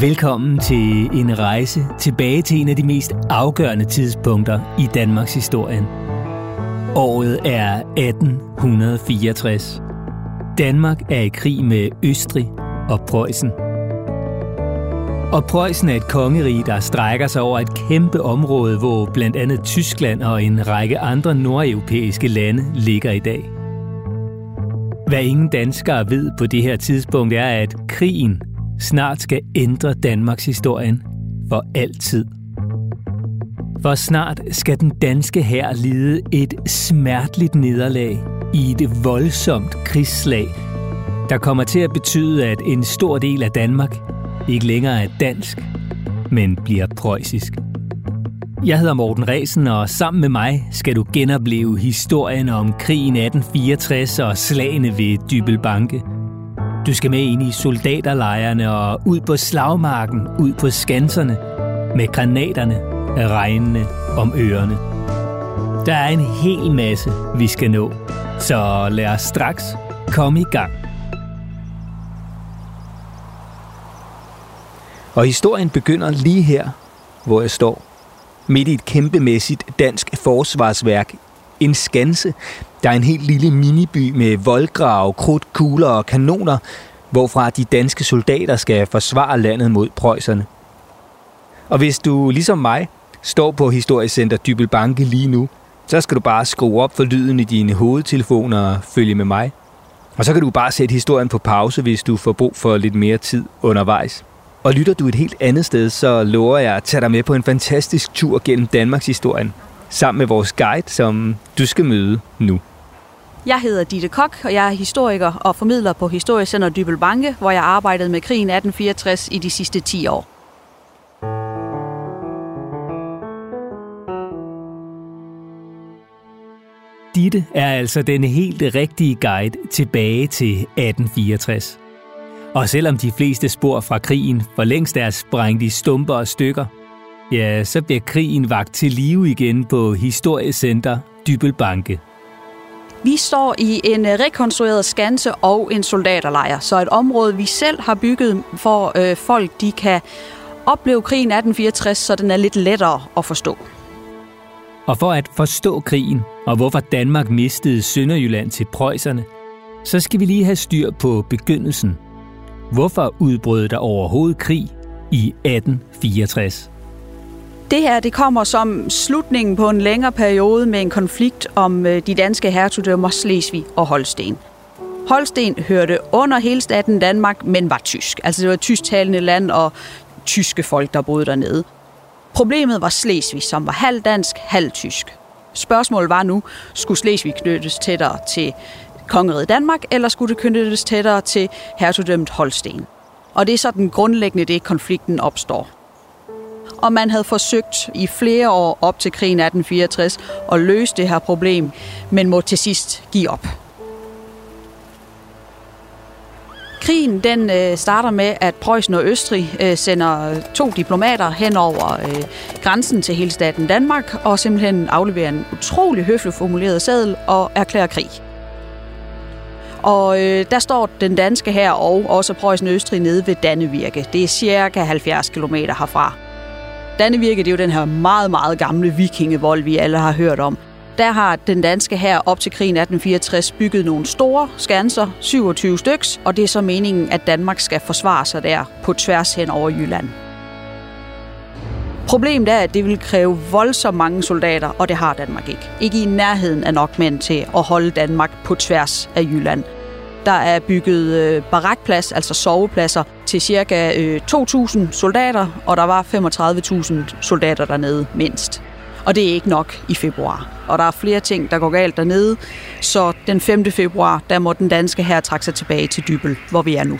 Velkommen til en rejse tilbage til en af de mest afgørende tidspunkter i Danmarks historie. Året er 1864. Danmark er i krig med Østrig og Preussen. Og Preussen er et kongerige, der strækker sig over et kæmpe område, hvor blandt andet Tyskland og en række andre nordeuropæiske lande ligger i dag. Hvad ingen danskere ved på det her tidspunkt er, at krigen snart skal ændre Danmarks historien for altid. For snart skal den danske hær lide et smerteligt nederlag i et voldsomt krigsslag, der kommer til at betyde, at en stor del af Danmark ikke længere er dansk, men bliver preussisk. Jeg hedder Morten Resen, og sammen med mig skal du genopleve historien om krigen 1864 og slagene ved Dybelbanke – du skal med ind i soldaterlejrene og ud på slagmarken, ud på skanserne, med granaterne regnende om ørerne. Der er en hel masse, vi skal nå, så lad os straks komme i gang. Og historien begynder lige her, hvor jeg står. Midt i et kæmpemæssigt dansk forsvarsværk. En skanse, der er en helt lille miniby med voldgrave, krudt, kugler og kanoner, hvorfra de danske soldater skal forsvare landet mod preusserne. Og hvis du, ligesom mig, står på Historiecenter Dybelbanke lige nu, så skal du bare skrue op for lyden i dine hovedtelefoner og følge med mig. Og så kan du bare sætte historien på pause, hvis du får brug for lidt mere tid undervejs. Og lytter du et helt andet sted, så lover jeg at tage dig med på en fantastisk tur gennem Danmarks historien, sammen med vores guide, som du skal møde nu. Jeg hedder Ditte Kok, og jeg er historiker og formidler på Historiecenter Dybel Banke, hvor jeg arbejdede med krigen 1864 i de sidste 10 år. Ditte er altså den helt rigtige guide tilbage til 1864. Og selvom de fleste spor fra krigen for længst er sprængt i stumper og stykker, ja, så bliver krigen vagt til live igen på Historiecenter Dybelbanke. Vi står i en øh, rekonstrueret skanse og en soldaterlejr, så et område, vi selv har bygget for øh, folk, de kan opleve krigen 1864, så den er lidt lettere at forstå. Og for at forstå krigen, og hvorfor Danmark mistede Sønderjylland til preusserne, så skal vi lige have styr på begyndelsen. Hvorfor udbrød der overhovedet krig i 1864? Det her det kommer som slutningen på en længere periode med en konflikt om øh, de danske hertugdømmer Slesvig og Holsten. Holsten hørte under hele staten Danmark, men var tysk. Altså det var et tysktalende land og tyske folk, der boede dernede. Problemet var Slesvig, som var halvdansk, halvtysk. tysk. Spørgsmålet var nu, skulle Slesvig knyttes tættere til kongeriget Danmark, eller skulle det knyttes tættere til hertugdømmet Holsten? Og det er sådan grundlæggende det, konflikten opstår og man havde forsøgt i flere år op til krigen 1864 at løse det her problem, men må til sidst give op. Krigen den øh, starter med, at Preussen og Østrig øh, sender øh, to diplomater hen over øh, grænsen til hele staten Danmark og simpelthen afleverer en utrolig høfligt formuleret seddel og erklærer krig. Og øh, der står den danske her og også Preussen og Østrig nede ved Dannevirke. Det er cirka 70 km herfra. Dannevirke, det er jo den her meget, meget gamle vikingevold, vi alle har hørt om. Der har den danske her op til krigen 1864 bygget nogle store skanser, 27 styks, og det er så meningen, at Danmark skal forsvare sig der på tværs hen over Jylland. Problemet er, at det vil kræve voldsomt mange soldater, og det har Danmark ikke. Ikke i nærheden af nok mænd til at holde Danmark på tværs af Jylland. Der er bygget øh, barakplads, altså sovepladser, til ca. Øh, 2.000 soldater, og der var 35.000 soldater dernede mindst. Og det er ikke nok i februar. Og der er flere ting, der går galt dernede, så den 5. februar, der må den danske her trække sig tilbage til Dybel, hvor vi er nu.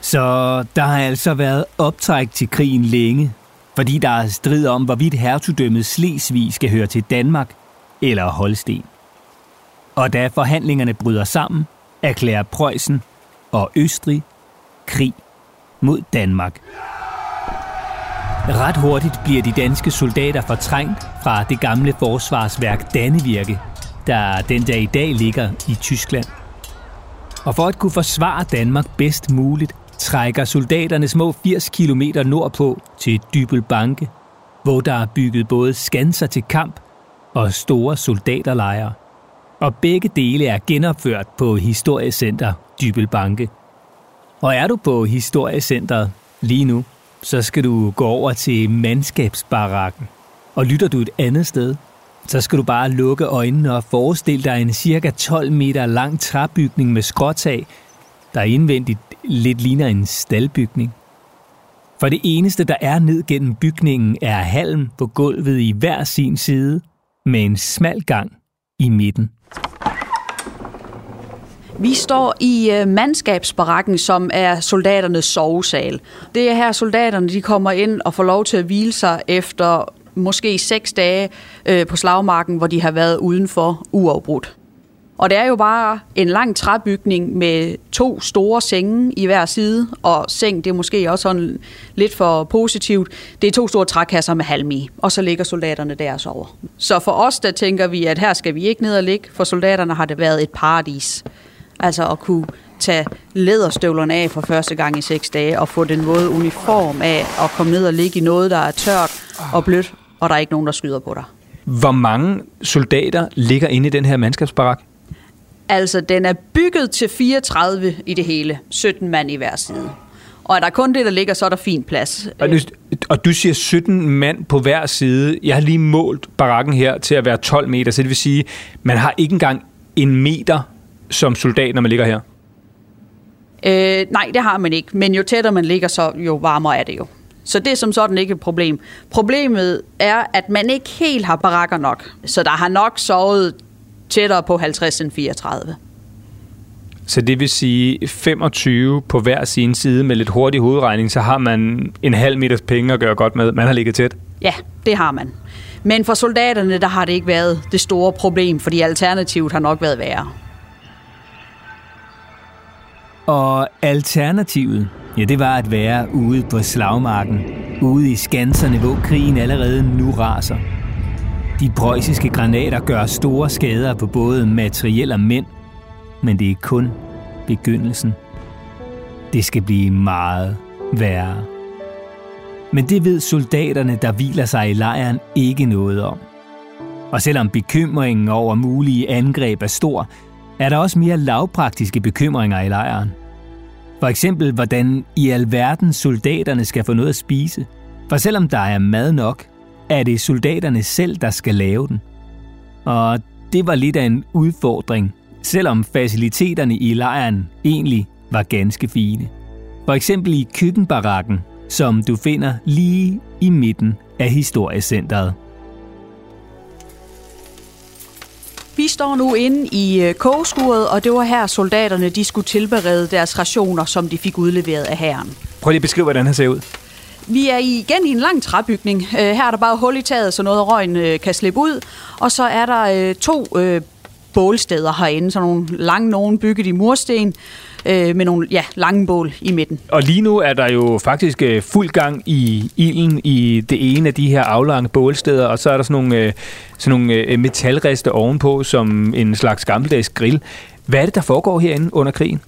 Så der har altså været optræk til krigen længe, fordi der er strid om, hvorvidt hertugdømmet Slesvig skal høre til Danmark eller Holsten. Og da forhandlingerne bryder sammen, erklærer Preussen og Østrig krig mod Danmark. Ret hurtigt bliver de danske soldater fortrængt fra det gamle forsvarsværk Dannevirke, der den dag i dag ligger i Tyskland. Og for at kunne forsvare Danmark bedst muligt, trækker soldaterne små 80 km nordpå til Dybelbanke, hvor der er bygget både skanser til kamp og store soldaterlejre. Og begge dele er genopført på Historiecenter Dybelbanke. Og er du på Historiecenteret lige nu, så skal du gå over til mandskabsbarakken. Og lytter du et andet sted, så skal du bare lukke øjnene og forestille dig en cirka 12 meter lang træbygning med skråtag, der indvendigt lidt ligner en staldbygning. For det eneste, der er ned gennem bygningen, er halm på gulvet i hver sin side, med en smal gang i midten. Vi står i øh, mandskabsbarakken, som er soldaternes sovesal. Det er her, soldaterne de kommer ind og får lov til at hvile sig efter måske seks dage øh, på slagmarken, hvor de har været udenfor uafbrudt. Og det er jo bare en lang træbygning med to store senge i hver side, og seng, det er måske også sådan lidt for positivt. Det er to store trækasser med halm i, og så ligger soldaterne der og sover. Så for os, der tænker vi, at her skal vi ikke ned og ligge. For soldaterne har det været et paradis. Altså at kunne tage læderstøvlerne af for første gang i seks dage, og få den våde uniform af, og komme ned og ligge i noget, der er tørt og blødt, og der er ikke nogen, der skyder på dig. Hvor mange soldater ligger inde i den her mandskabsbarak? Altså, den er bygget til 34 i det hele. 17 mand i hver side. Og er der kun det, der ligger, så er der fint plads. Og du, og du siger 17 mand på hver side. Jeg har lige målt barakken her til at være 12 meter, så det vil sige, man har ikke engang en meter som soldat, når man ligger her. Øh, nej, det har man ikke. Men jo tættere man ligger, så jo varmere er det jo. Så det er som sådan ikke et problem. Problemet er, at man ikke helt har barakker nok. Så der har nok sovet tættere på 50 end 34. Så det vil sige 25 på hver sin side med lidt hurtig hovedregning, så har man en halv meters penge at gøre godt med. Man har ligget tæt. Ja, det har man. Men for soldaterne, der har det ikke været det store problem, fordi alternativet har nok været værre. Og alternativet, ja, det var at være ude på slagmarken, ude i skanserne, hvor krigen allerede nu raser. De preussiske granater gør store skader på både materiel og mænd, men det er kun begyndelsen. Det skal blive meget værre. Men det ved soldaterne, der hviler sig i lejren, ikke noget om. Og selvom bekymringen over mulige angreb er stor, er der også mere lavpraktiske bekymringer i lejren. For eksempel, hvordan i alverden soldaterne skal få noget at spise. For selvom der er mad nok, er det soldaterne selv, der skal lave den. Og det var lidt af en udfordring, selvom faciliteterne i lejren egentlig var ganske fine. For eksempel i køkkenbarakken, som du finder lige i midten af historiecentret. Vi står nu inde i øh, kogeskuret, og det var her soldaterne de skulle tilberede deres rationer, som de fik udleveret af herren. Prøv lige at beskrive, hvordan det ser ud. Vi er igen i en lang træbygning. Øh, her er der bare hul i taget, så noget af røgen øh, kan slippe ud. Og så er der to bålsteder herinde, så nogle lange nogen bygget i mursten, med nogle ja, lange bål i midten. Og lige nu er der jo faktisk fuld gang i ilden i det ene af de her aflange bålsteder, og så er der sådan nogle, sådan nogle metalreste ovenpå, som en slags gammeldags grill. Hvad er det, der foregår herinde under krigen?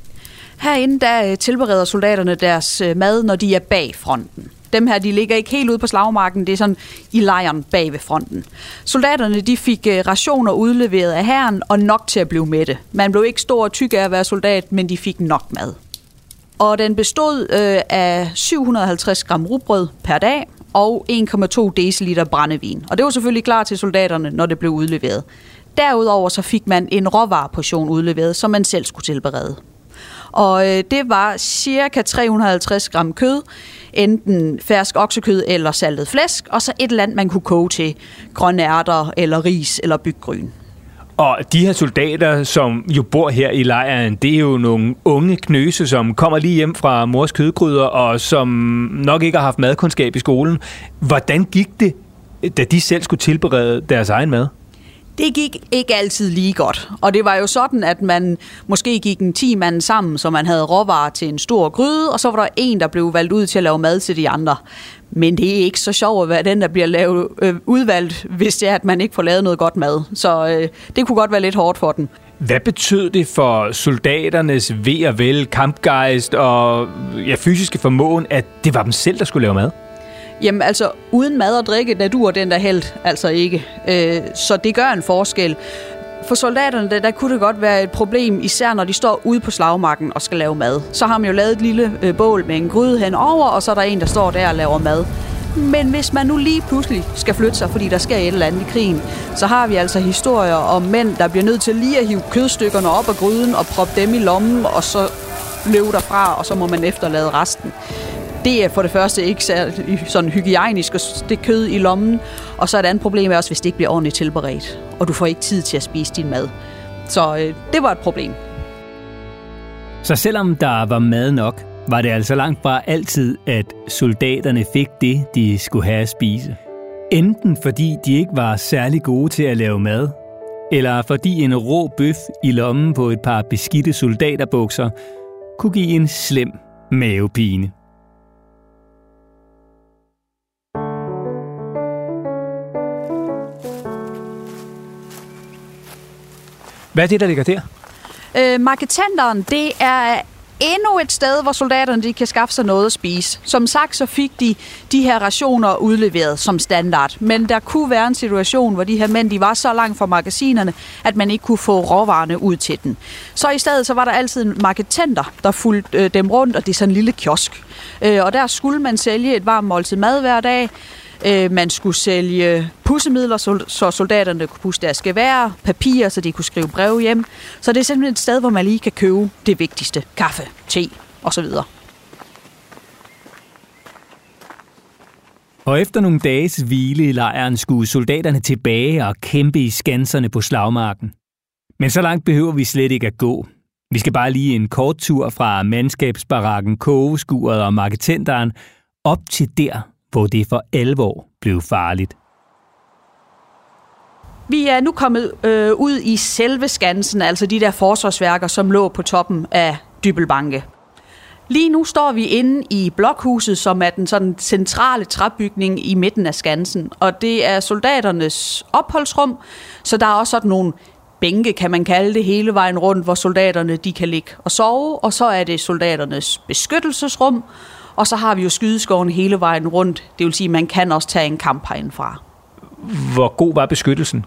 Herinde der tilbereder soldaterne deres mad, når de er bag fronten. Dem her, de ligger ikke helt ude på slagmarken, det er sådan i lejren bag ved fronten. Soldaterne, de fik øh, rationer udleveret af herren og nok til at blive mætte. Man blev ikke stor og tyk af at være soldat, men de fik nok mad. Og den bestod øh, af 750 gram rugbrød per dag og 1,2 dl brændevin. Og det var selvfølgelig klar til soldaterne, når det blev udleveret. Derudover så fik man en råvareportion udleveret, som man selv skulle tilberede. Og øh, det var cirka 350 gram kød, enten fersk oksekød eller saltet flæsk, og så et land, man kunne koge til grønne ærter eller ris eller byggryn. Og de her soldater, som jo bor her i lejren, det er jo nogle unge knøse, som kommer lige hjem fra mors kødgryder, og som nok ikke har haft madkundskab i skolen. Hvordan gik det, da de selv skulle tilberede deres egen mad? Det gik ikke altid lige godt. Og det var jo sådan, at man måske gik en 10 mand sammen, så man havde råvarer til en stor gryde, og så var der en, der blev valgt ud til at lave mad til de andre. Men det er ikke så sjovt at være den, der bliver lavet, øh, udvalgt, hvis det er, at man ikke får lavet noget godt mad. Så øh, det kunne godt være lidt hårdt for den. Hvad betød det for soldaternes ved og vel, kampgejst og ja, fysiske formåen, at det var dem selv, der skulle lave mad? Jamen altså, uden mad og drikke, der dur den der held altså ikke. Øh, så det gør en forskel. For soldaterne, der, der kunne det godt være et problem, især når de står ude på slagmarken og skal lave mad. Så har man jo lavet et lille øh, bål med en gryde henover, og så er der en, der står der og laver mad. Men hvis man nu lige pludselig skal flytte sig, fordi der sker et eller andet i krigen, så har vi altså historier om mænd, der bliver nødt til lige at hive kødstykkerne op af gryden og proppe dem i lommen, og så løbe derfra, og så må man efterlade resten. Det er for det første ikke sådan hygiejnisk at stikke kød i lommen, og så er et andet problem også, hvis det ikke bliver ordentligt tilberedt, og du får ikke tid til at spise din mad. Så øh, det var et problem. Så selvom der var mad nok, var det altså langt fra altid, at soldaterne fik det, de skulle have at spise. Enten fordi de ikke var særlig gode til at lave mad, eller fordi en rå bøf i lommen på et par beskidte soldaterbukser kunne give en slem mavepine. Hvad er det, der ligger der? Øh, marketenderen, det er endnu et sted, hvor soldaterne de kan skaffe sig noget at spise. Som sagt, så fik de de her rationer udleveret som standard. Men der kunne være en situation, hvor de her mænd de var så langt fra magasinerne, at man ikke kunne få råvarerne ud til den. Så i stedet så var der altid en marketenter, der fulgte øh, dem rundt, og det er sådan en lille kiosk. Øh, og der skulle man sælge et varmt måltid mad hver dag, Øh, man skulle sælge pussemidler, så soldaterne kunne pusse deres gevær, papir, så de kunne skrive brev hjem. Så det er simpelthen et sted, hvor man lige kan købe det vigtigste. Kaffe, te osv. Og efter nogle dages hvile i lejren skulle soldaterne tilbage og kæmpe i skanserne på slagmarken. Men så langt behøver vi slet ikke at gå. Vi skal bare lige en kort tur fra mandskabsbarakken, kogeskuret og marketenteren op til der, hvor det for alvor blev farligt. Vi er nu kommet øh, ud i selve Skansen, altså de der forsvarsværker, som lå på toppen af Dybelbanke. Lige nu står vi inde i blokhuset, som er den sådan centrale træbygning i midten af Skansen. Og det er soldaternes opholdsrum, så der er også sådan nogle bænke, kan man kalde det, hele vejen rundt, hvor soldaterne de kan ligge og sove. Og så er det soldaternes beskyttelsesrum, og så har vi jo skydeskoven hele vejen rundt. Det vil sige, at man kan også tage en kamp herindfra. Hvor god var beskyttelsen?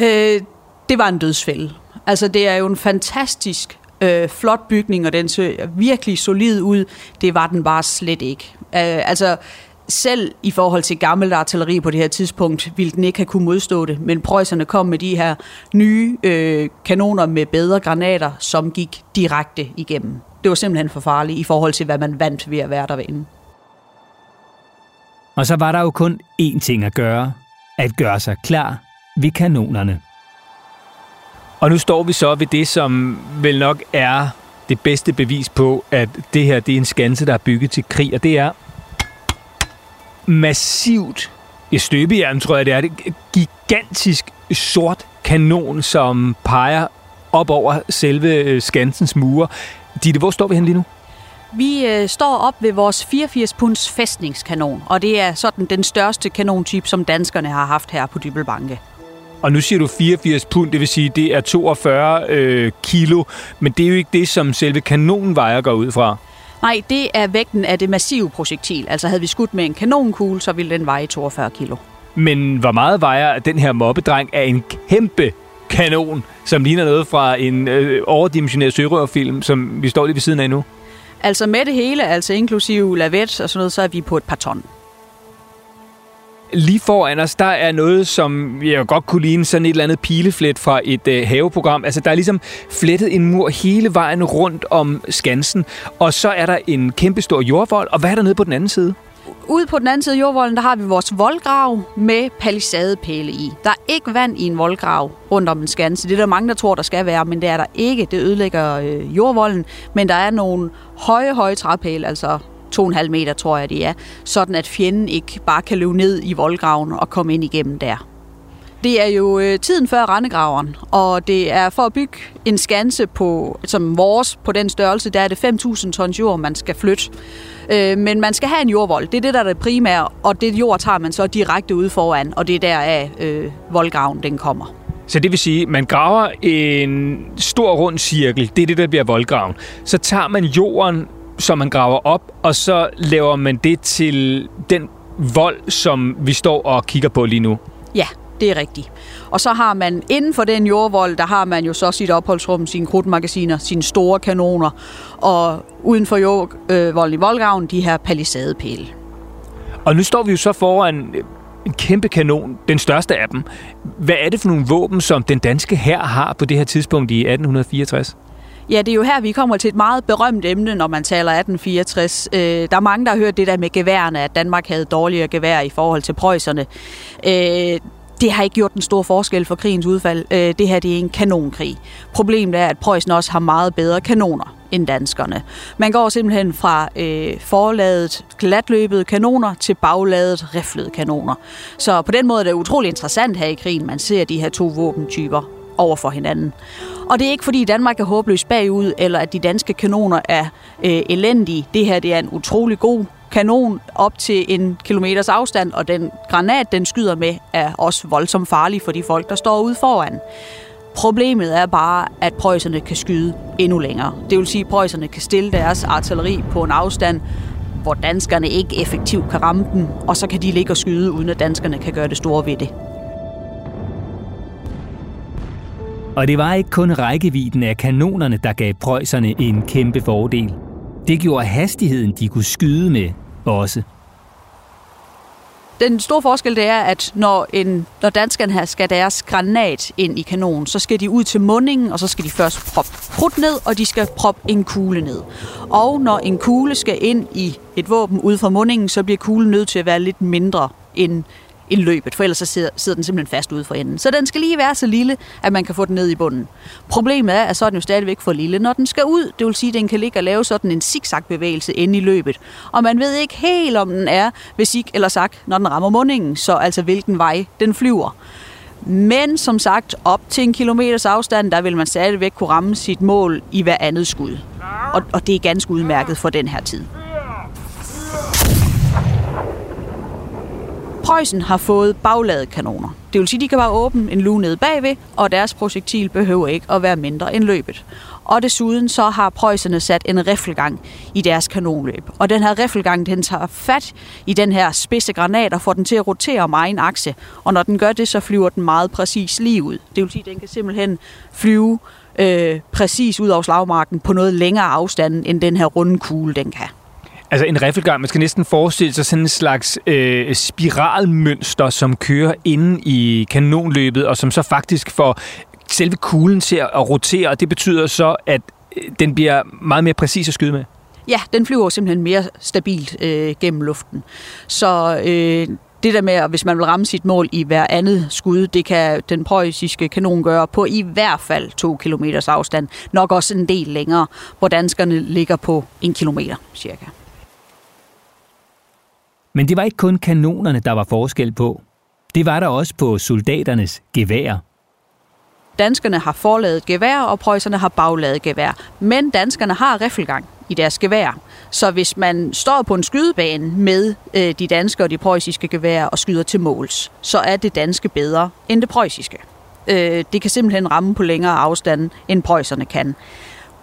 Øh, det var en dødsfælde. Altså, det er jo en fantastisk øh, flot bygning, og den ser virkelig solid ud. Det var den bare slet ikke. Øh, altså, selv i forhold til gammelt artilleri på det her tidspunkt, ville den ikke have kunne modstå det. Men prøjserne kom med de her nye øh, kanoner med bedre granater, som gik direkte igennem det var simpelthen for farligt i forhold til, hvad man vandt ved at være derinde. Og så var der jo kun én ting at gøre. At gøre sig klar ved kanonerne. Og nu står vi så ved det, som vel nok er det bedste bevis på, at det her det er en skanse, der er bygget til krig, og det er massivt i støbejern, tror jeg det er, det gigantisk sort kanon, som peger op over selve øh, skansens mure. Ditte, hvor står vi hen lige nu? Vi øh, står op ved vores 84 punds fæstningskanon, og det er sådan den største kanontype, som danskerne har haft her på Dybelbanke. Og nu siger du 84 pund, det vil sige, det er 42 øh, kilo, men det er jo ikke det, som selve kanonen vejer går ud fra. Nej, det er vægten af det massive projektil. Altså havde vi skudt med en kanonkugle, så ville den veje 42 kilo. Men hvor meget vejer den her mobbedreng af en kæmpe kanon, som ligner noget fra en øh, overdimensioneret sørøverfilm, som vi står lige ved siden af nu? Altså med det hele, altså inklusive lavet og sådan noget, så er vi på et par ton. Lige foran os, der er noget, som jeg godt kunne ligne sådan et eller andet pileflet fra et øh, haveprogram. Altså, der er ligesom flettet en mur hele vejen rundt om Skansen, og så er der en kæmpe stor jordvold, og hvad er der nede på den anden side? Ude på den anden side af jordvolden, der har vi vores voldgrav med palisadepæle i. Der er ikke vand i en voldgrav rundt om en skanse. Det er der mange, der tror, der skal være, men det er der ikke. Det ødelægger øh, jordvolden. Men der er nogle høje, høje træpæle, altså 2,5 meter, tror jeg, det er, sådan at fjenden ikke bare kan løbe ned i voldgraven og komme ind igennem der. Det er jo øh, tiden før rendegraveren, og det er for at bygge en skanse på, som vores på den størrelse, der er det 5.000 tons jord, man skal flytte. Øh, men man skal have en jordvold. Det er det, der er det primære, og det jord tager man så direkte ud foran, og det er der af øh, voldgraven, den kommer. Så det vil sige, man graver en stor rund cirkel, det er det, der bliver voldgraven. Så tager man jorden, som man graver op, og så laver man det til den vold, som vi står og kigger på lige nu. Ja, det er rigtigt. Og så har man inden for den jordvold, der har man jo så sit opholdsrum, sine krudtmagasiner, sine store kanoner, og uden for jordvolden øh, i voldgraven, de her palisadepæle. Og nu står vi jo så foran en kæmpe kanon, den største af dem. Hvad er det for nogle våben, som den danske hær har på det her tidspunkt i 1864? Ja, det er jo her, vi kommer til et meget berømt emne, når man taler 1864. Øh, der er mange, der har hørt det der med geværerne, at Danmark havde dårligere gevær i forhold til preusserne. Øh, det har ikke gjort den store forskel for krigens udfald. Øh, det her det er en kanonkrig. Problemet er, at Preussen også har meget bedre kanoner end danskerne. Man går simpelthen fra øh, forladet glatløbede kanoner til bagladet riflede kanoner. Så på den måde er det utrolig interessant her i krigen, man ser de her to våbentyper over for hinanden. Og det er ikke fordi Danmark er håbløst bagud, eller at de danske kanoner er øh, elendige. Det her det er en utrolig god kanon op til en kilometers afstand, og den granat, den skyder med, er også voldsomt farlig for de folk, der står ude foran. Problemet er bare, at prøjserne kan skyde endnu længere. Det vil sige, at prøjserne kan stille deres artilleri på en afstand, hvor danskerne ikke effektivt kan ramme dem, og så kan de ligge og skyde, uden at danskerne kan gøre det store ved det. Og det var ikke kun rækkevidden af kanonerne, der gav prøjserne en kæmpe fordel. Det gjorde hastigheden, de kunne skyde med, også. Den store forskel det er, at når, en, når danskerne her skal deres granat ind i kanonen, så skal de ud til mundingen, og så skal de først proppe krudt ned, og de skal proppe en kugle ned. Og når en kugle skal ind i et våben ud fra mundingen, så bliver kuglen nødt til at være lidt mindre end end løbet, for ellers så sidder, sidder den simpelthen fast ude for enden. Så den skal lige være så lille, at man kan få den ned i bunden. Problemet er, at så er den jo stadigvæk for lille, når den skal ud. Det vil sige, at den kan ligge og lave sådan en zigzag-bevægelse inde i løbet. Og man ved ikke helt, om den er ved zig eller sagt, når den rammer mundingen, så altså hvilken vej den flyver. Men som sagt, op til en kilometers afstand, der vil man stadigvæk kunne ramme sit mål i hver andet skud. Og, og det er ganske udmærket for den her tid. Preussen har fået bagladekanoner. Det vil sige, at de kan bare åbne en lue nede bagved, og deres projektil behøver ikke at være mindre end løbet. Og desuden så har preusserne sat en riffelgang i deres kanonløb. Og den her riffelgang, den tager fat i den her spidse granat og får den til at rotere om egen akse. Og når den gør det, så flyver den meget præcis lige ud. Det vil sige, at den kan simpelthen flyve øh, præcis ud over slagmarken på noget længere afstand, end den her runde kugle, den kan. Altså en riffelgang, man skal næsten forestille sig sådan en slags øh, spiralmønster, som kører inde i kanonløbet, og som så faktisk får selve kuglen til at rotere, og det betyder så, at øh, den bliver meget mere præcis at skyde med. Ja, den flyver simpelthen mere stabilt øh, gennem luften. Så øh, det der med, at hvis man vil ramme sit mål i hver andet skud, det kan den preussiske kanon gøre på i hvert fald to kilometers afstand. Nok også en del længere, hvor danskerne ligger på en kilometer cirka. Men det var ikke kun kanonerne, der var forskel på. Det var der også på soldaternes gevær. Danskerne har forladet gevær, og preusserne har bagladet gevær. Men danskerne har riffelgang i deres gevær. Så hvis man står på en skydebane med øh, de danske og de preussiske gevær og skyder til måls, så er det danske bedre end det preussiske. Øh, det kan simpelthen ramme på længere afstand, end preusserne kan.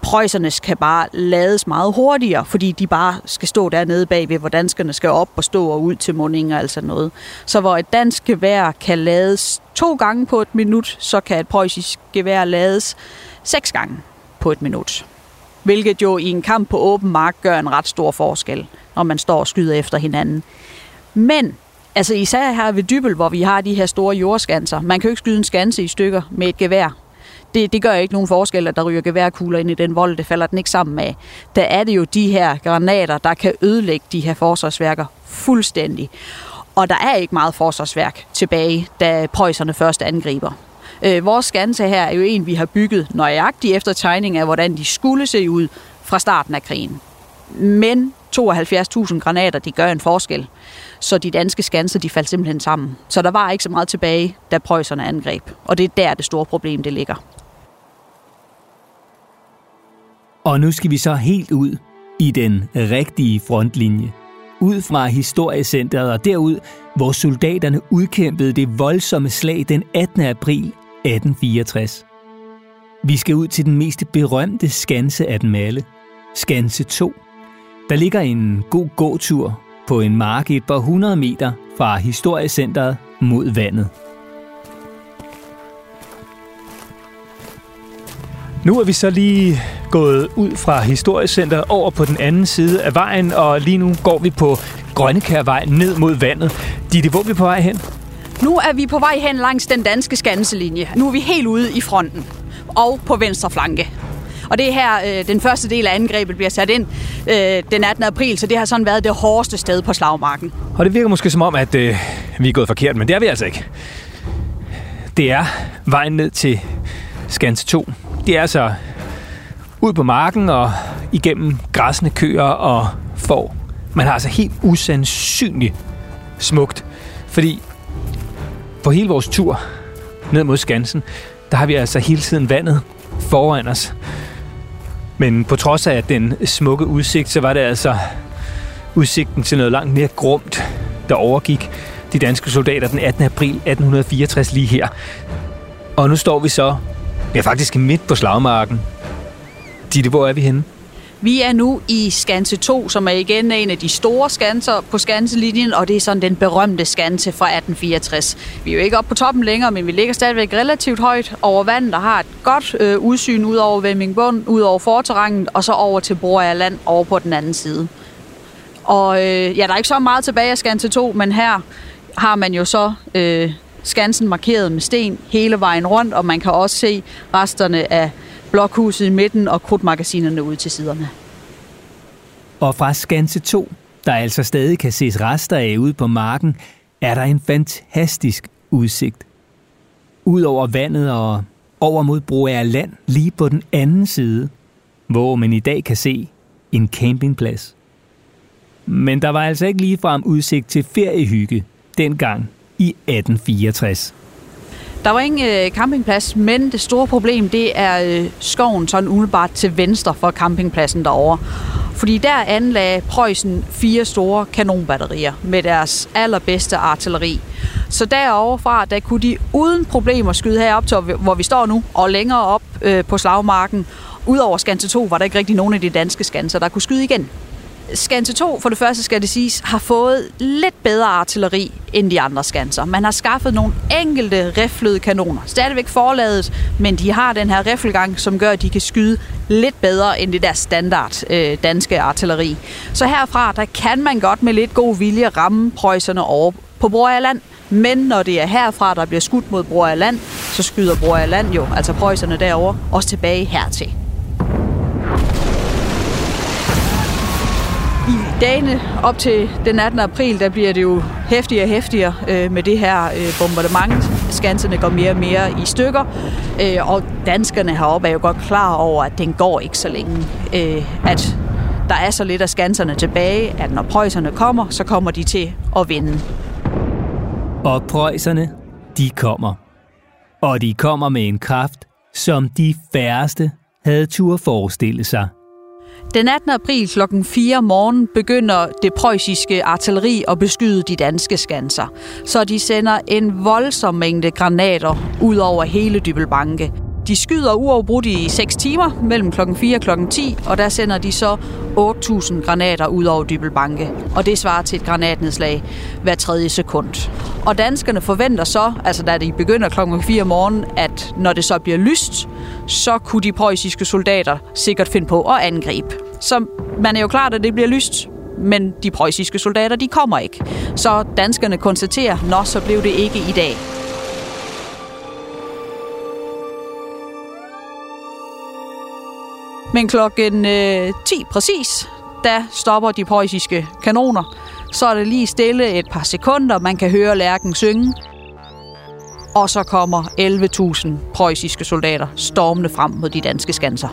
Preussernes kan bare lades meget hurtigere, fordi de bare skal stå dernede bagved, hvor danskerne skal op og stå og ud til munding og altså noget. Så hvor et dansk gevær kan lades to gange på et minut, så kan et preussisk gevær lades seks gange på et minut. Hvilket jo i en kamp på åben mark gør en ret stor forskel, når man står og skyder efter hinanden. Men altså især her ved Dybel, hvor vi har de her store jordskanser, man kan jo ikke skyde en skanse i stykker med et gevær det, det gør ikke nogen forskel, at der ryger geværkugler ind i den vold, det falder den ikke sammen med. Der er det jo de her granater, der kan ødelægge de her forsvarsværker fuldstændig. Og der er ikke meget forsvarsværk tilbage, da preusserne først angriber. Øh, vores skanse her er jo en, vi har bygget nøjagtigt efter tegning af, hvordan de skulle se ud fra starten af krigen. Men 72.000 granater, de gør en forskel. Så de danske skanser, de faldt simpelthen sammen. Så der var ikke så meget tilbage, da preusserne angreb. Og det er der, det store problem det ligger. Og nu skal vi så helt ud i den rigtige frontlinje. Ud fra historiecenteret og derud, hvor soldaterne udkæmpede det voldsomme slag den 18. april 1864. Vi skal ud til den mest berømte skanse af dem alle, Skanse 2. Der ligger en god gåtur på en mark et par hundrede meter fra Historiecenteret mod vandet. Nu er vi så lige gået ud fra Historiecenteret over på den anden side af vejen, og lige nu går vi på Grønnekærvej ned mod vandet. Ditte, hvor er vi på vej hen? Nu er vi på vej hen langs den danske skanselinje. Nu er vi helt ude i fronten og på venstre flanke. Og det er her, øh, den første del af angrebet bliver sat ind øh, den 18. april, så det har sådan været det hårdeste sted på slagmarken. Og det virker måske som om, at øh, vi er gået forkert, men det er vi altså ikke. Det er vejen ned til Skanse 2. Det er altså ud på marken og igennem græsne køer og får. Man har altså helt usandsynligt smukt, fordi på hele vores tur ned mod Skansen, der har vi altså hele tiden vandet foran os. Men på trods af den smukke udsigt, så var det altså udsigten til noget langt mere grumt, der overgik de danske soldater den 18. april 1864 lige her. Og nu står vi så, ja faktisk midt på slagmarken. Ditte, hvor er vi henne? Vi er nu i Skanse 2, som er igen en af de store skanser på Skanselinjen, og det er sådan den berømte skanse fra 1864. Vi er jo ikke oppe på toppen længere, men vi ligger stadigvæk relativt højt over vandet, og har et godt øh, udsyn ud over Vemmingbund, ud over forterrangen, og så over til Broager Land over på den anden side. Og øh, ja, der er ikke så meget tilbage af Skanse 2, men her har man jo så øh, skansen markeret med sten hele vejen rundt, og man kan også se resterne af blokhuset i midten og krudtmagasinerne ud til siderne. Og fra Skanse 2, der altså stadig kan ses rester af ude på marken, er der en fantastisk udsigt. Ud over vandet og over mod Broager Land lige på den anden side, hvor man i dag kan se en campingplads. Men der var altså ikke ligefrem udsigt til feriehygge dengang i 1864. Der var ingen øh, campingplads, men det store problem, det er øh, skoven sådan umiddelbart til venstre for campingpladsen derovre. Fordi der anlagde Preussen fire store kanonbatterier med deres allerbedste artilleri. Så deroverfra, der kunne de uden problemer skyde herop til, hvor vi står nu, og længere op øh, på slagmarken. Udover Skanse 2 var der ikke rigtig nogen af de danske skanser, der kunne skyde igen. Skanse 2, for det første skal det siges, har fået lidt bedre artilleri end de andre skanser. Man har skaffet nogle enkelte riflede kanoner. Stadigvæk forladet, men de har den her riffelgang, som gør, at de kan skyde lidt bedre end det der standard øh, danske artilleri. Så herfra, der kan man godt med lidt god vilje ramme prøjserne over på Borgerland. Men når det er herfra, der bliver skudt mod Borgerland, så skyder Borgerland jo, altså prøjserne derover, også tilbage hertil. Dagene op til den 18. april, der bliver det jo hæftigere og hæftigere øh, med det her øh, bombardement. Skanserne går mere og mere i stykker, øh, og danskerne heroppe er jo godt klar over, at den går ikke så længe. Øh, at der er så lidt af skanserne tilbage, at når prøjserne kommer, så kommer de til at vinde. Og prøjserne, de kommer. Og de kommer med en kraft, som de færreste havde tur forestille sig. Den 18. april kl. 4 om morgenen begynder det preussiske artilleri at beskyde de danske skanser. Så de sender en voldsom mængde granater ud over hele Dybelbanke. De skyder uafbrudt i 6 timer mellem klokken 4 og klokken 10, og der sender de så 8.000 granater ud over Dybelbanke. Og det svarer til et granatnedslag hver tredje sekund. Og danskerne forventer så, altså da de begynder klokken 4 om morgenen, at når det så bliver lyst, så kunne de preussiske soldater sikkert finde på at angribe. Så man er jo klar, at det bliver lyst, men de preussiske soldater, de kommer ikke. Så danskerne konstaterer, nå, så blev det ikke i dag. Men klokken øh, 10 præcis, der stopper de preussiske kanoner. Så er det lige stille et par sekunder, man kan høre lærken synge. Og så kommer 11.000 preussiske soldater stormende frem mod de danske skanser.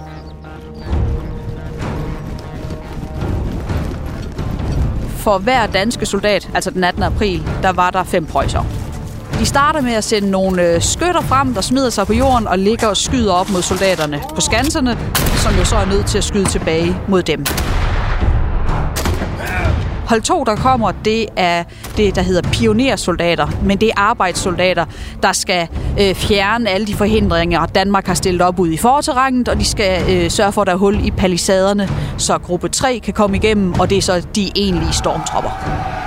For hver danske soldat, altså den 18. april, der var der fem preussere. De starter med at sende nogle øh, skytter frem, der smider sig på jorden og ligger og skyder op mod soldaterne på skanserne, som jo så er nødt til at skyde tilbage mod dem. Hold 2, der kommer, det er det, der hedder pionersoldater, men det er arbejdssoldater, der skal øh, fjerne alle de forhindringer, Danmark har stillet op ud i forterrangen, og de skal øh, sørge for, at der er hul i palisaderne, så gruppe 3 kan komme igennem, og det er så de egentlige stormtropper.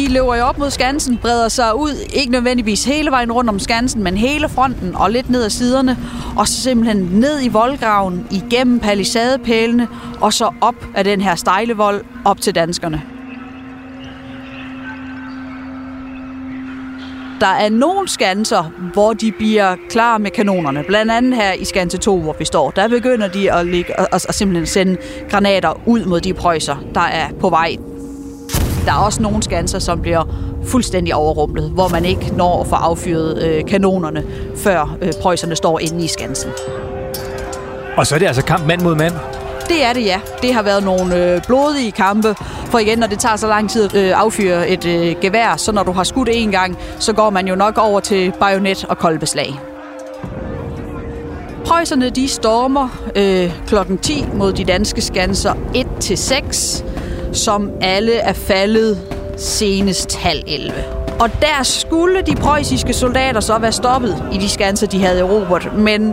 De løber jo op mod Skansen, breder sig ud, ikke nødvendigvis hele vejen rundt om Skansen, men hele fronten og lidt ned ad siderne, og så simpelthen ned i voldgraven, igennem palisadepælene, og så op af den her stejle vold op til danskerne. Der er nogle skanser, hvor de bliver klar med kanonerne. Blandt andet her i skanse 2, hvor vi står. Der begynder de at, ligge, at, at simpelthen sende granater ud mod de prøjser, der er på vej der er også nogle skanser, som bliver fuldstændig overrumplet, hvor man ikke når at få affyret øh, kanonerne, før øh, prøjserne står inde i skansen. Og så er det altså kamp mand mod mand? Det er det, ja. Det har været nogle øh, blodige kampe, for igen, når det tager så lang tid at øh, affyre et øh, gevær, så når du har skudt en gang, så går man jo nok over til bajonet og kolbeslag. Prøjserne de stormer øh, klokken 10 mod de danske skanser 1-6 som alle er faldet senest halv 11. Og der skulle de preussiske soldater så være stoppet i de skanser, de havde erobret. Men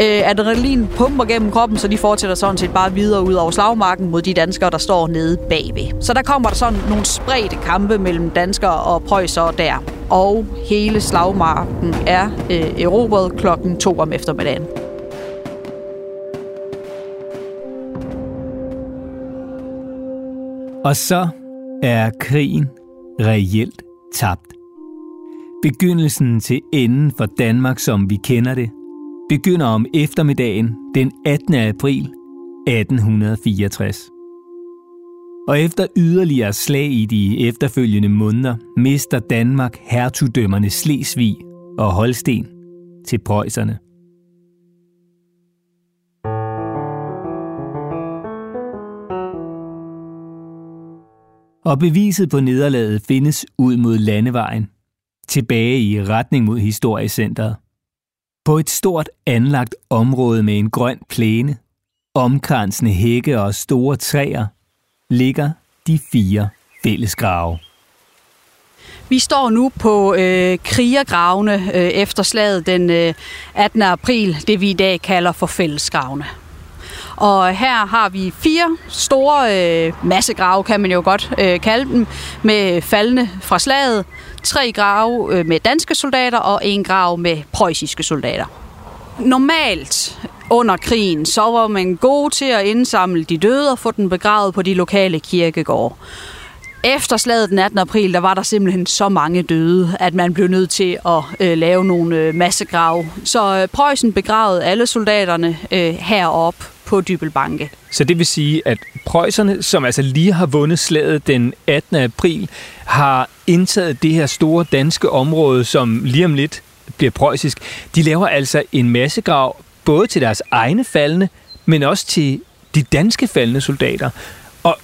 øh, adrenalin pumper gennem kroppen, så de fortsætter sådan set bare videre ud over slagmarken mod de danskere, der står nede bagved. Så der kommer der sådan nogle spredte kampe mellem danskere og preussere der. Og hele slagmarken er øh, erobret klokken 2 om eftermiddagen. Og så er krigen reelt tabt. Begyndelsen til enden for Danmark, som vi kender det, begynder om eftermiddagen den 18. april 1864. Og efter yderligere slag i de efterfølgende måneder, mister Danmark hertugdømmerne Slesvig og Holsten til preusserne. Og beviset på nederlaget findes ud mod landevejen, tilbage i retning mod Historiecenteret. På et stort anlagt område med en grøn plæne, omkransende hække og store træer, ligger de fire fællesgrave. Vi står nu på øh, krigergravene øh, efter slaget den øh, 18. april, det vi i dag kalder for fællesgravene. Og her har vi fire store øh, massegrave, kan man jo godt øh, kalde dem, med faldende fra slaget. Tre grave øh, med danske soldater og en grav med preussiske soldater. Normalt under krigen, så var man god til at indsamle de døde og få dem begravet på de lokale kirkegårde. Efter slaget den 18. april, der var der simpelthen så mange døde, at man blev nødt til at øh, lave nogle øh, massegrave. Så øh, Preussen begravede alle soldaterne øh, herop på Dybelbanke. Så det vil sige, at preusserne, som altså lige har vundet slaget den 18. april, har indtaget det her store danske område, som lige om lidt bliver preussisk. De laver altså en massegrav både til deres egne faldende, men også til de danske faldende soldater. Og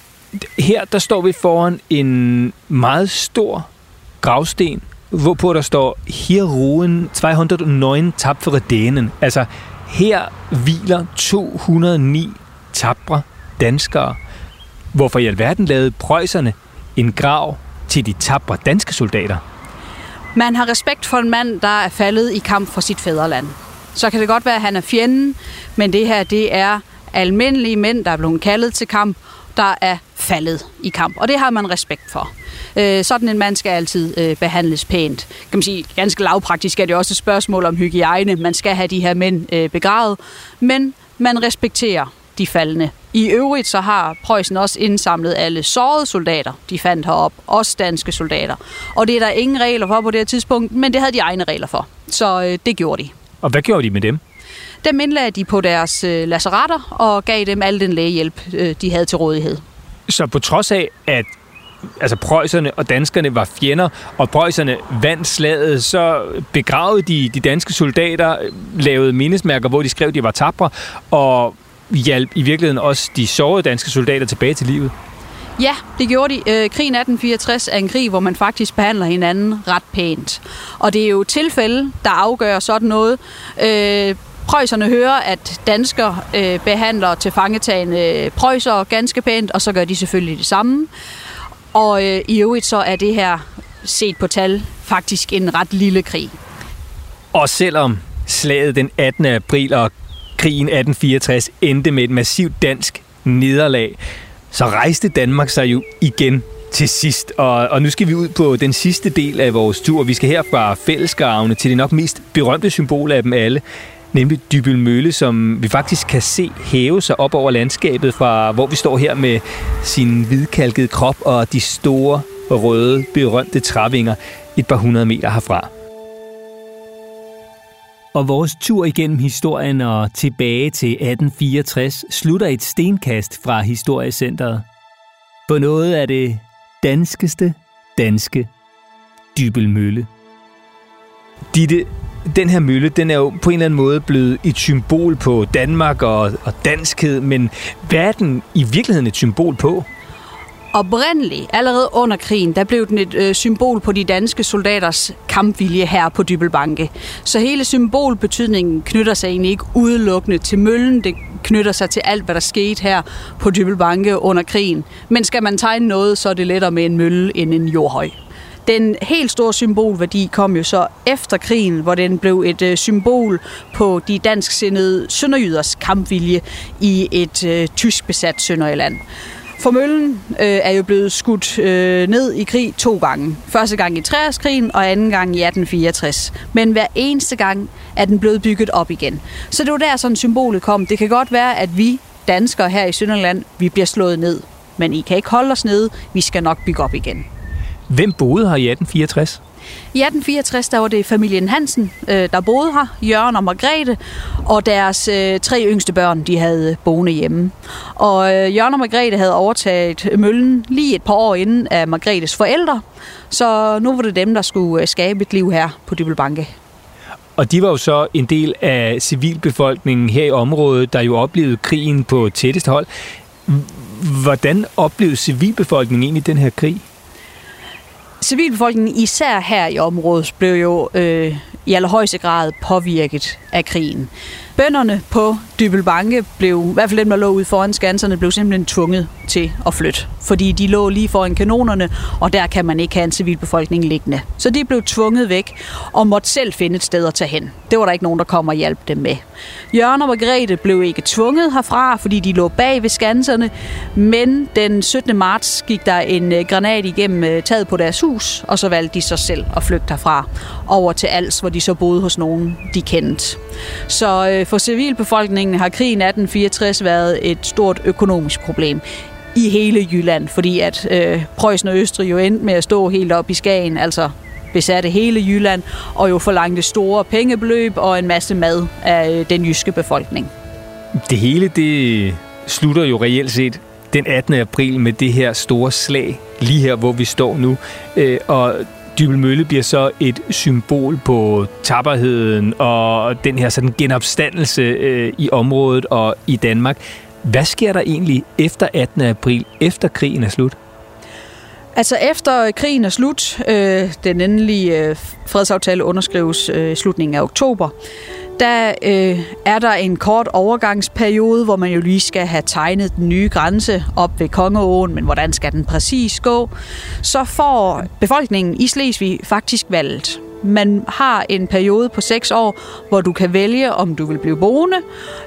her der står vi foran en meget stor gravsten, hvorpå der står, hier ruhen 209 tapfere dænen. Altså, her hviler 209 tabre danskere. Hvorfor i alverden lavede prøjserne en grav til de tabre danske soldater? Man har respekt for en mand, der er faldet i kamp for sit fædreland. Så kan det godt være, at han er fjenden, men det her det er almindelige mænd, der er blevet kaldet til kamp, der er faldet i kamp. Og det har man respekt for. Øh, sådan en mand skal altid øh, behandles pænt. Kan man sige, ganske lavpraktisk er det også et spørgsmål om hygiejne. Man skal have de her mænd øh, begravet, men man respekterer de faldende. I øvrigt så har Preussen også indsamlet alle sårede soldater, de fandt herop, også danske soldater. Og det er der ingen regler for på det her tidspunkt, men det havde de egne regler for. Så øh, det gjorde de. Og hvad gjorde de med dem? Dem indlagde de på deres øh, lazaretter og gav dem al den lægehjælp, øh, de havde til rådighed. Så på trods af, at altså preusserne og danskerne var fjender, og preusserne vandt slaget, så begravede de de danske soldater, lavede mindesmærker, hvor de skrev, at de var tabre, og hjalp i virkeligheden også de sårede danske soldater tilbage til livet. Ja, det gjorde de. Øh, krigen 1864 er en krig, hvor man faktisk behandler hinanden ret pænt. Og det er jo tilfælde, der afgør sådan noget. Preusserne hører, at danskere øh, behandler til fangetagende øh, prøjser ganske pænt, og så gør de selvfølgelig det samme. Og øh, i øvrigt så er det her, set på tal, faktisk en ret lille krig. Og selvom slaget den 18. april og krigen 1864 endte med et massivt dansk nederlag, så rejste Danmark sig jo igen til sidst. Og, og nu skal vi ud på den sidste del af vores tur. Vi skal her fra fællesgravene til det nok mest berømte symbol af dem alle, nemlig Dybel Mølle, som vi faktisk kan se hæve sig op over landskabet fra, hvor vi står her med sin hvidkalkede krop og de store, røde, berømte trævinger et par hundrede meter herfra. Og vores tur igennem historien og tilbage til 1864 slutter et stenkast fra Historiecenteret. På noget af det danskeste danske dybelmølle. Ditte, den her mølle, den er jo på en eller anden måde blevet et symbol på Danmark og, og danskhed, men hvad er den i virkeligheden et symbol på? Oprindeligt, allerede under krigen, der blev den et øh, symbol på de danske soldaters kampvilje her på Dybelbanke. Så hele symbolbetydningen knytter sig egentlig ikke udelukkende til møllen, det knytter sig til alt, hvad der skete her på Dybelbanke under krigen. Men skal man tegne noget, så er det lettere med en mølle end en jordhøj. Den helt store symbolværdi kom jo så efter krigen, hvor den blev et øh, symbol på de dansksindede sønderjyders kampvilje i et øh, tysk besat Sønderjylland. For møllen øh, er jo blevet skudt øh, ned i krig to gange. Første gang i 60'krigen og anden gang i 1864. Men hver eneste gang er den blevet bygget op igen. Så det var der sådan symbolet kom. Det kan godt være, at vi danskere her i Sønderland, vi bliver slået ned. Men I kan ikke holde os nede. Vi skal nok bygge op igen. Hvem boede her i 1864? I 1864 der var det familien Hansen, øh, der boede her, Jørgen og Margrethe, og deres øh, tre yngste børn, de havde boende hjemme. Og øh, Jørgen og Margrethe havde overtaget møllen lige et par år inden af Margrethes forældre, så nu var det dem, der skulle skabe et liv her på Dybelbanke. Og de var jo så en del af civilbefolkningen her i området, der jo oplevede krigen på tætteste hold. Hvordan oplevede civilbefolkningen egentlig den her krig? Civilbefolkningen, især her i området, blev jo øh, i allerhøjeste grad påvirket af krigen. Bønderne på Dybelbanke blev, i hvert fald dem, der lå ude foran skanserne, blev simpelthen tvunget til at flytte. Fordi de lå lige foran kanonerne, og der kan man ikke have en civilbefolkning liggende. Så de blev tvunget væk og måtte selv finde et sted at tage hen. Det var der ikke nogen, der kom og hjalp dem med. Jørgen og Margrethe blev ikke tvunget herfra, fordi de lå bag ved skanserne, men den 17. marts gik der en øh, granat igennem øh, taget på deres hus, og så valgte de sig selv at flygte herfra over til Als, hvor de så boede hos nogen, de kendte. Så øh, for civilbefolkningen har krigen 1864 været et stort økonomisk problem i hele Jylland, fordi at øh, Preussen og Østrig jo endte med at stå helt op i Skagen, altså besatte hele Jylland, og jo forlangte store pengebeløb og en masse mad af øh, den jyske befolkning. Det hele, det slutter jo reelt set den 18. april med det her store slag, lige her, hvor vi står nu. Øh, og Dybel Mølle bliver så et symbol på tapperheden og den her sådan genopstandelse øh, i området og i Danmark. Hvad sker der egentlig efter 18. april, efter krigen er slut? Altså efter krigen er slut, øh, den endelige øh, fredsaftale underskrives øh, i slutningen af oktober, der øh, er der en kort overgangsperiode, hvor man jo lige skal have tegnet den nye grænse op ved Kongeåen, men hvordan skal den præcis gå? Så får befolkningen i Slesvig faktisk valget. Man har en periode på seks år, hvor du kan vælge, om du vil blive boende,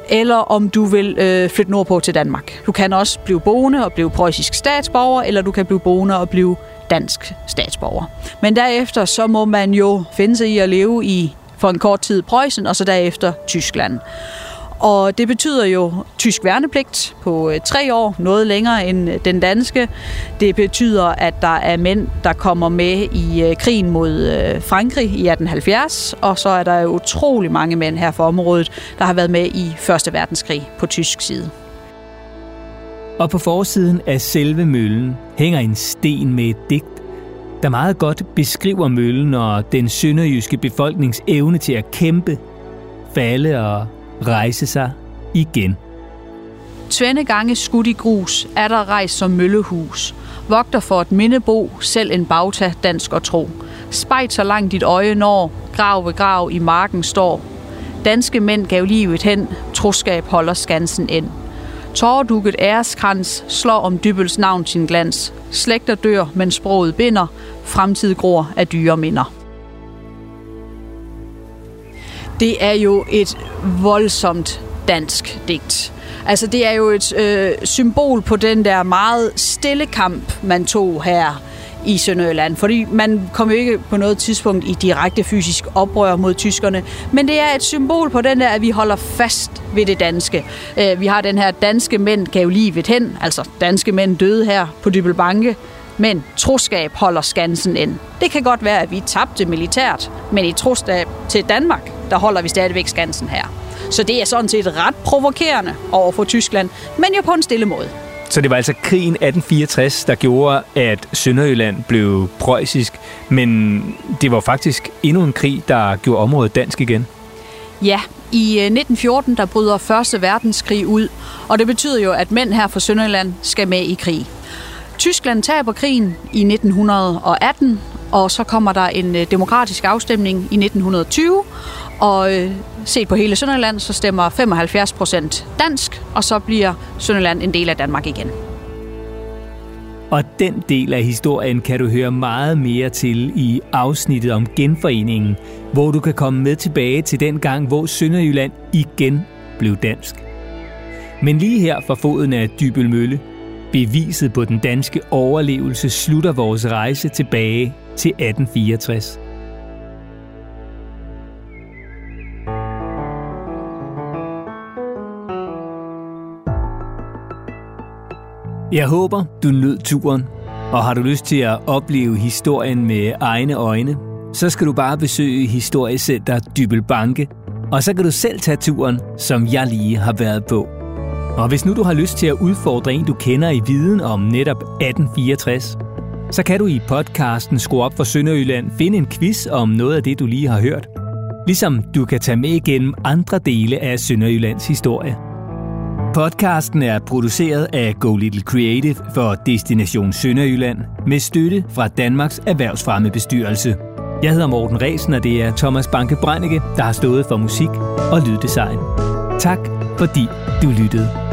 eller om du vil øh, flytte nordpå til Danmark. Du kan også blive boende og blive preussisk statsborger, eller du kan blive boende og blive dansk statsborger. Men derefter så må man jo finde sig i at leve i for en kort tid Preussen, og så derefter Tyskland. Og det betyder jo tysk værnepligt på øh, tre år, noget længere end øh, den danske. Det betyder, at der er mænd, der kommer med i øh, krigen mod Frankrig i 1870, og så er der utrolig mange mænd her for området, der har været med i Første Verdenskrig på tysk side. Og på forsiden af selve møllen hænger en sten med et digt, der meget godt beskriver møllen og den sønderjyske befolknings evne til at kæmpe, falde og rejse sig igen. Tvende gange skudt i grus er der rejst som møllehus. Vogter for et mindebo, selv en bagta dansk og tro. Spejt så langt dit øje når, grav ved grav i marken står. Danske mænd gav livet hen, troskab holder skansen ind. Tårduket æreskrans slår om dybels navn sin glans. Slægter dør, men sproget binder. Fremtid gror af dyre minder. Det er jo et voldsomt dansk digt. Altså det er jo et øh, symbol på den der meget stille kamp, man tog her i Sønderjylland. Fordi man kom jo ikke på noget tidspunkt i direkte fysisk oprør mod tyskerne. Men det er et symbol på den der, at vi holder fast ved det danske. Øh, vi har den her danske mænd gav livet hen. Altså danske mænd døde her på Dybbelbanke, Men troskab holder skansen ind. Det kan godt være, at vi tabte militært, men i troskab til Danmark, der holder vi stadigvæk skansen her. Så det er sådan set ret provokerende over for Tyskland, men jo på en stille måde. Så det var altså krigen 1864, der gjorde, at Sønderjylland blev preussisk, men det var faktisk endnu en krig, der gjorde området dansk igen? Ja, i øh, 1914 der bryder Første Verdenskrig ud, og det betyder jo, at mænd her fra Sønderjylland skal med i krig. Tyskland taber krigen i 1918, og så kommer der en øh, demokratisk afstemning i 1920, og øh, set på hele Sønderland, så stemmer 75 procent dansk, og så bliver Sønderland en del af Danmark igen. Og den del af historien kan du høre meget mere til i afsnittet om genforeningen, hvor du kan komme med tilbage til den gang, hvor Sønderjylland igen blev dansk. Men lige her for foden af Dybelmølle, beviset på den danske overlevelse, slutter vores rejse tilbage til 1864. Jeg håber, du nød turen, og har du lyst til at opleve historien med egne øjne, så skal du bare besøge Historiecenter Dybel Banke, og så kan du selv tage turen, som jeg lige har været på. Og hvis nu du har lyst til at udfordre en, du kender i viden om netop 1864, så kan du i podcasten Skru op for Sønderjylland finde en quiz om noget af det, du lige har hørt. Ligesom du kan tage med igennem andre dele af Sønderjyllands historie. Podcasten er produceret af Go Little Creative for Destination Sønderjylland med støtte fra Danmarks Erhvervsfremmebestyrelse. Jeg hedder Morten Resen, og det er Thomas Banke Brændike, der har stået for musik og lyddesign. Tak fordi du lyttede.